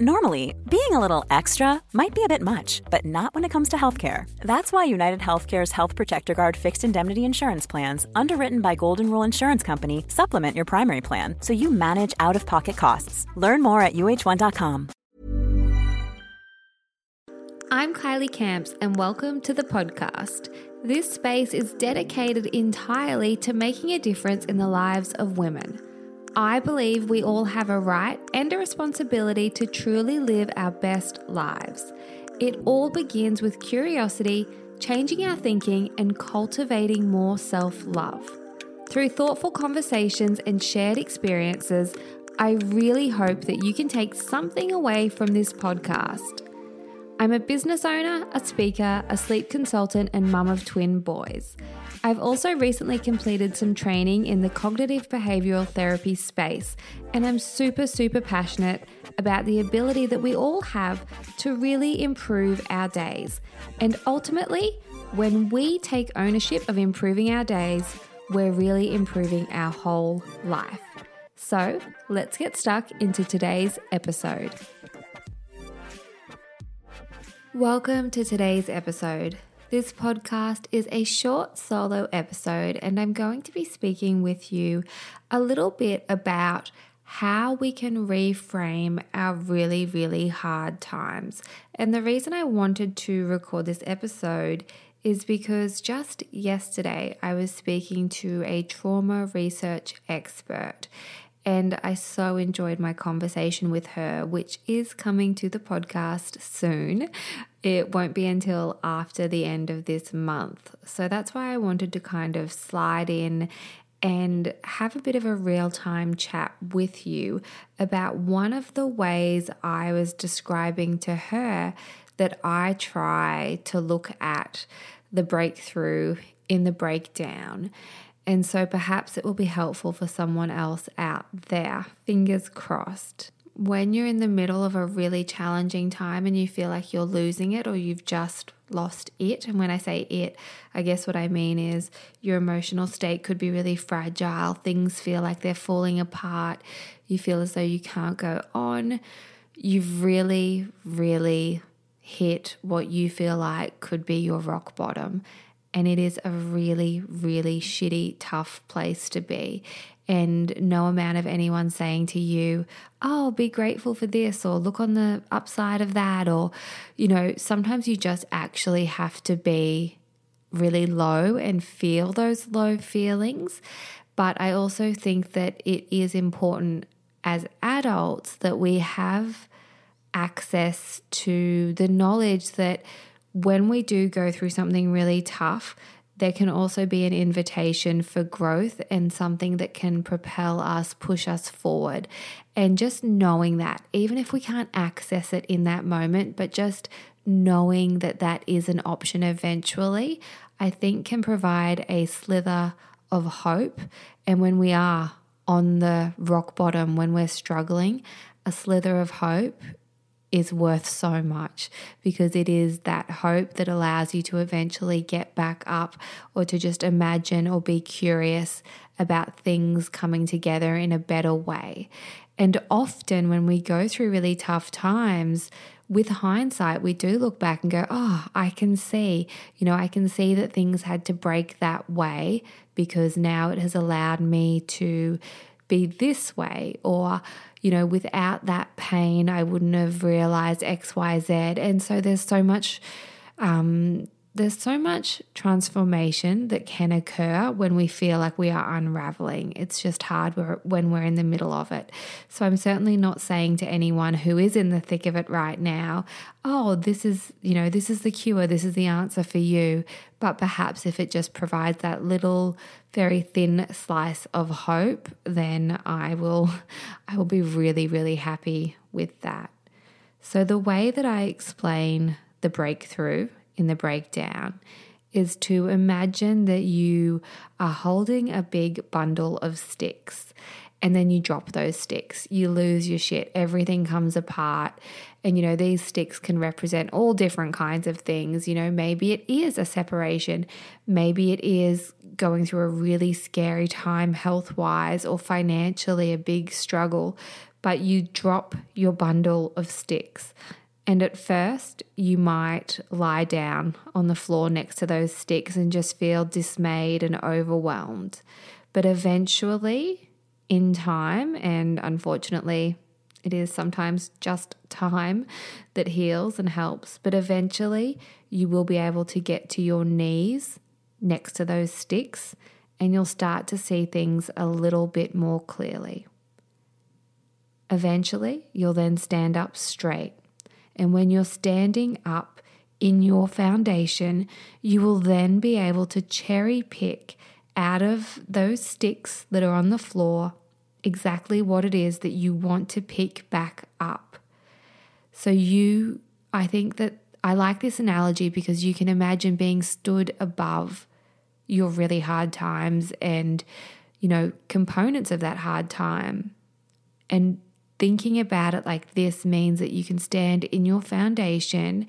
Normally, being a little extra might be a bit much, but not when it comes to healthcare. That's why United Healthcare's Health Protector Guard fixed indemnity insurance plans, underwritten by Golden Rule Insurance Company, supplement your primary plan so you manage out of pocket costs. Learn more at uh1.com. I'm Kylie Camps, and welcome to the podcast. This space is dedicated entirely to making a difference in the lives of women. I believe we all have a right and a responsibility to truly live our best lives. It all begins with curiosity, changing our thinking, and cultivating more self love. Through thoughtful conversations and shared experiences, I really hope that you can take something away from this podcast. I'm a business owner, a speaker, a sleep consultant, and mum of twin boys. I've also recently completed some training in the cognitive behavioral therapy space, and I'm super, super passionate about the ability that we all have to really improve our days. And ultimately, when we take ownership of improving our days, we're really improving our whole life. So let's get stuck into today's episode. Welcome to today's episode. This podcast is a short solo episode, and I'm going to be speaking with you a little bit about how we can reframe our really, really hard times. And the reason I wanted to record this episode is because just yesterday I was speaking to a trauma research expert. And I so enjoyed my conversation with her, which is coming to the podcast soon. It won't be until after the end of this month. So that's why I wanted to kind of slide in and have a bit of a real time chat with you about one of the ways I was describing to her that I try to look at the breakthrough in the breakdown. And so perhaps it will be helpful for someone else out there. Fingers crossed. When you're in the middle of a really challenging time and you feel like you're losing it or you've just lost it, and when I say it, I guess what I mean is your emotional state could be really fragile. Things feel like they're falling apart. You feel as though you can't go on. You've really, really hit what you feel like could be your rock bottom. And it is a really, really shitty, tough place to be. And no amount of anyone saying to you, oh, be grateful for this, or look on the upside of that, or, you know, sometimes you just actually have to be really low and feel those low feelings. But I also think that it is important as adults that we have access to the knowledge that when we do go through something really tough, there can also be an invitation for growth and something that can propel us, push us forward. And just knowing that, even if we can't access it in that moment, but just knowing that that is an option eventually, I think can provide a slither of hope. And when we are on the rock bottom, when we're struggling, a slither of hope is worth so much because it is that hope that allows you to eventually get back up or to just imagine or be curious about things coming together in a better way. And often, when we go through really tough times, with hindsight, we do look back and go, oh, I can see, you know, I can see that things had to break that way because now it has allowed me to be this way. Or, you know, without that pain, I wouldn't have realized X, Y, Z. And so there's so much, um, there's so much transformation that can occur when we feel like we are unraveling. It's just hard when we're in the middle of it. So I'm certainly not saying to anyone who is in the thick of it right now, oh, this is, you know, this is the cure, this is the answer for you. But perhaps if it just provides that little very thin slice of hope, then I will I will be really really happy with that. So the way that I explain the breakthrough in the breakdown is to imagine that you are holding a big bundle of sticks and then you drop those sticks. You lose your shit. Everything comes apart. And, you know, these sticks can represent all different kinds of things. You know, maybe it is a separation. Maybe it is going through a really scary time health wise or financially a big struggle. But you drop your bundle of sticks. And at first, you might lie down on the floor next to those sticks and just feel dismayed and overwhelmed. But eventually, in time, and unfortunately, it is sometimes just time that heals and helps, but eventually you will be able to get to your knees next to those sticks and you'll start to see things a little bit more clearly. Eventually, you'll then stand up straight. And when you're standing up in your foundation, you will then be able to cherry pick out of those sticks that are on the floor exactly what it is that you want to pick back up. So, you, I think that I like this analogy because you can imagine being stood above your really hard times and, you know, components of that hard time. And thinking about it like this means that you can stand in your foundation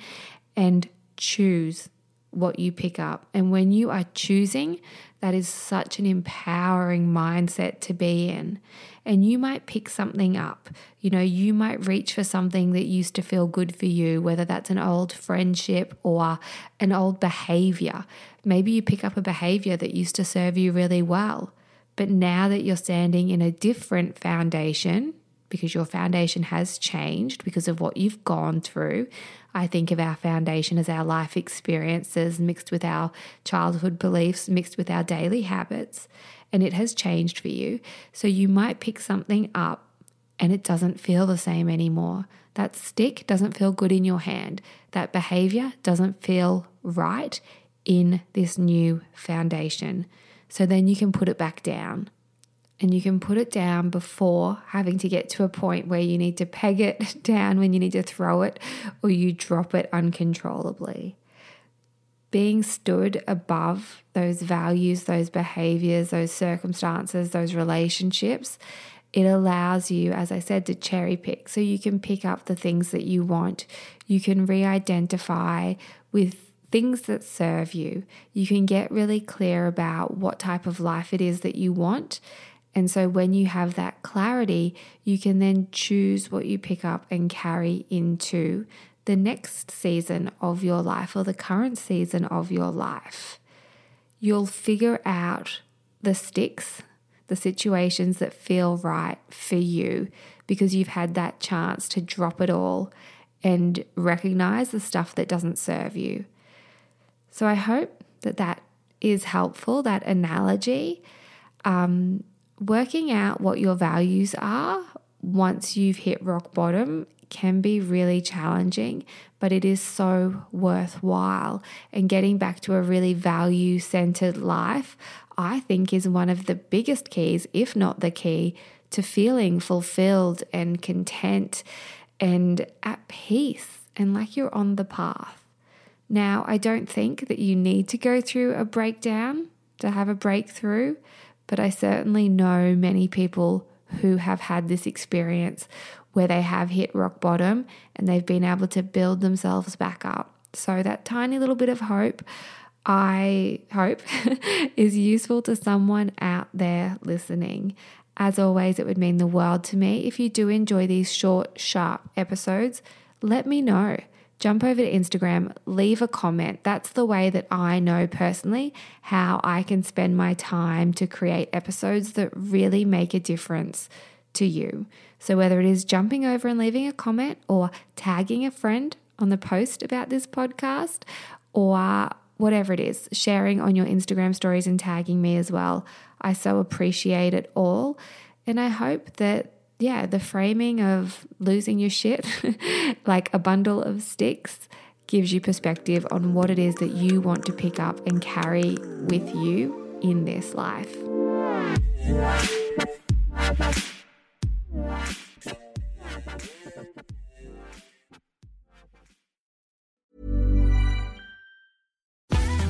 and choose what you pick up. And when you are choosing, that is such an empowering mindset to be in. And you might pick something up. You know, you might reach for something that used to feel good for you, whether that's an old friendship or an old behavior. Maybe you pick up a behavior that used to serve you really well. But now that you're standing in a different foundation, because your foundation has changed because of what you've gone through. I think of our foundation as our life experiences mixed with our childhood beliefs, mixed with our daily habits, and it has changed for you. So you might pick something up and it doesn't feel the same anymore. That stick doesn't feel good in your hand. That behavior doesn't feel right in this new foundation. So then you can put it back down and you can put it down before having to get to a point where you need to peg it down when you need to throw it or you drop it uncontrollably. Being stood above those values, those behaviors, those circumstances, those relationships, it allows you, as I said, to cherry pick. So you can pick up the things that you want. You can re identify with things that serve you. You can get really clear about what type of life it is that you want and so when you have that clarity, you can then choose what you pick up and carry into the next season of your life or the current season of your life. You'll figure out the sticks, the situations that feel right for you because you've had that chance to drop it all and recognize the stuff that doesn't serve you. So I hope that that is helpful, that analogy. Um, working out what your values are once you've hit rock bottom can be really challenging, but it is so worthwhile. And getting back to a really value centered life, I think, is one of the biggest keys, if not the key, to feeling fulfilled and content and at peace and like you're on the path. Now, I don't think that you need to go through a breakdown to have a breakthrough, but I certainly know many people who have had this experience where they have hit rock bottom and they've been able to build themselves back up. So, that tiny little bit of hope, I hope, is useful to someone out there listening. As always, it would mean the world to me. If you do enjoy these short, sharp episodes, let me know jump over to Instagram, leave a comment. That's the way that I know personally how I can spend my time to create episodes that really make a difference to you. So, whether it is jumping over and leaving a comment or tagging a friend on the post about this podcast or whatever it is, sharing on your Instagram stories and tagging me as well. I so appreciate it all. And I hope that yeah, the framing of losing your shit like a bundle of sticks gives you perspective on what it is that you want to pick up and carry with you in this life.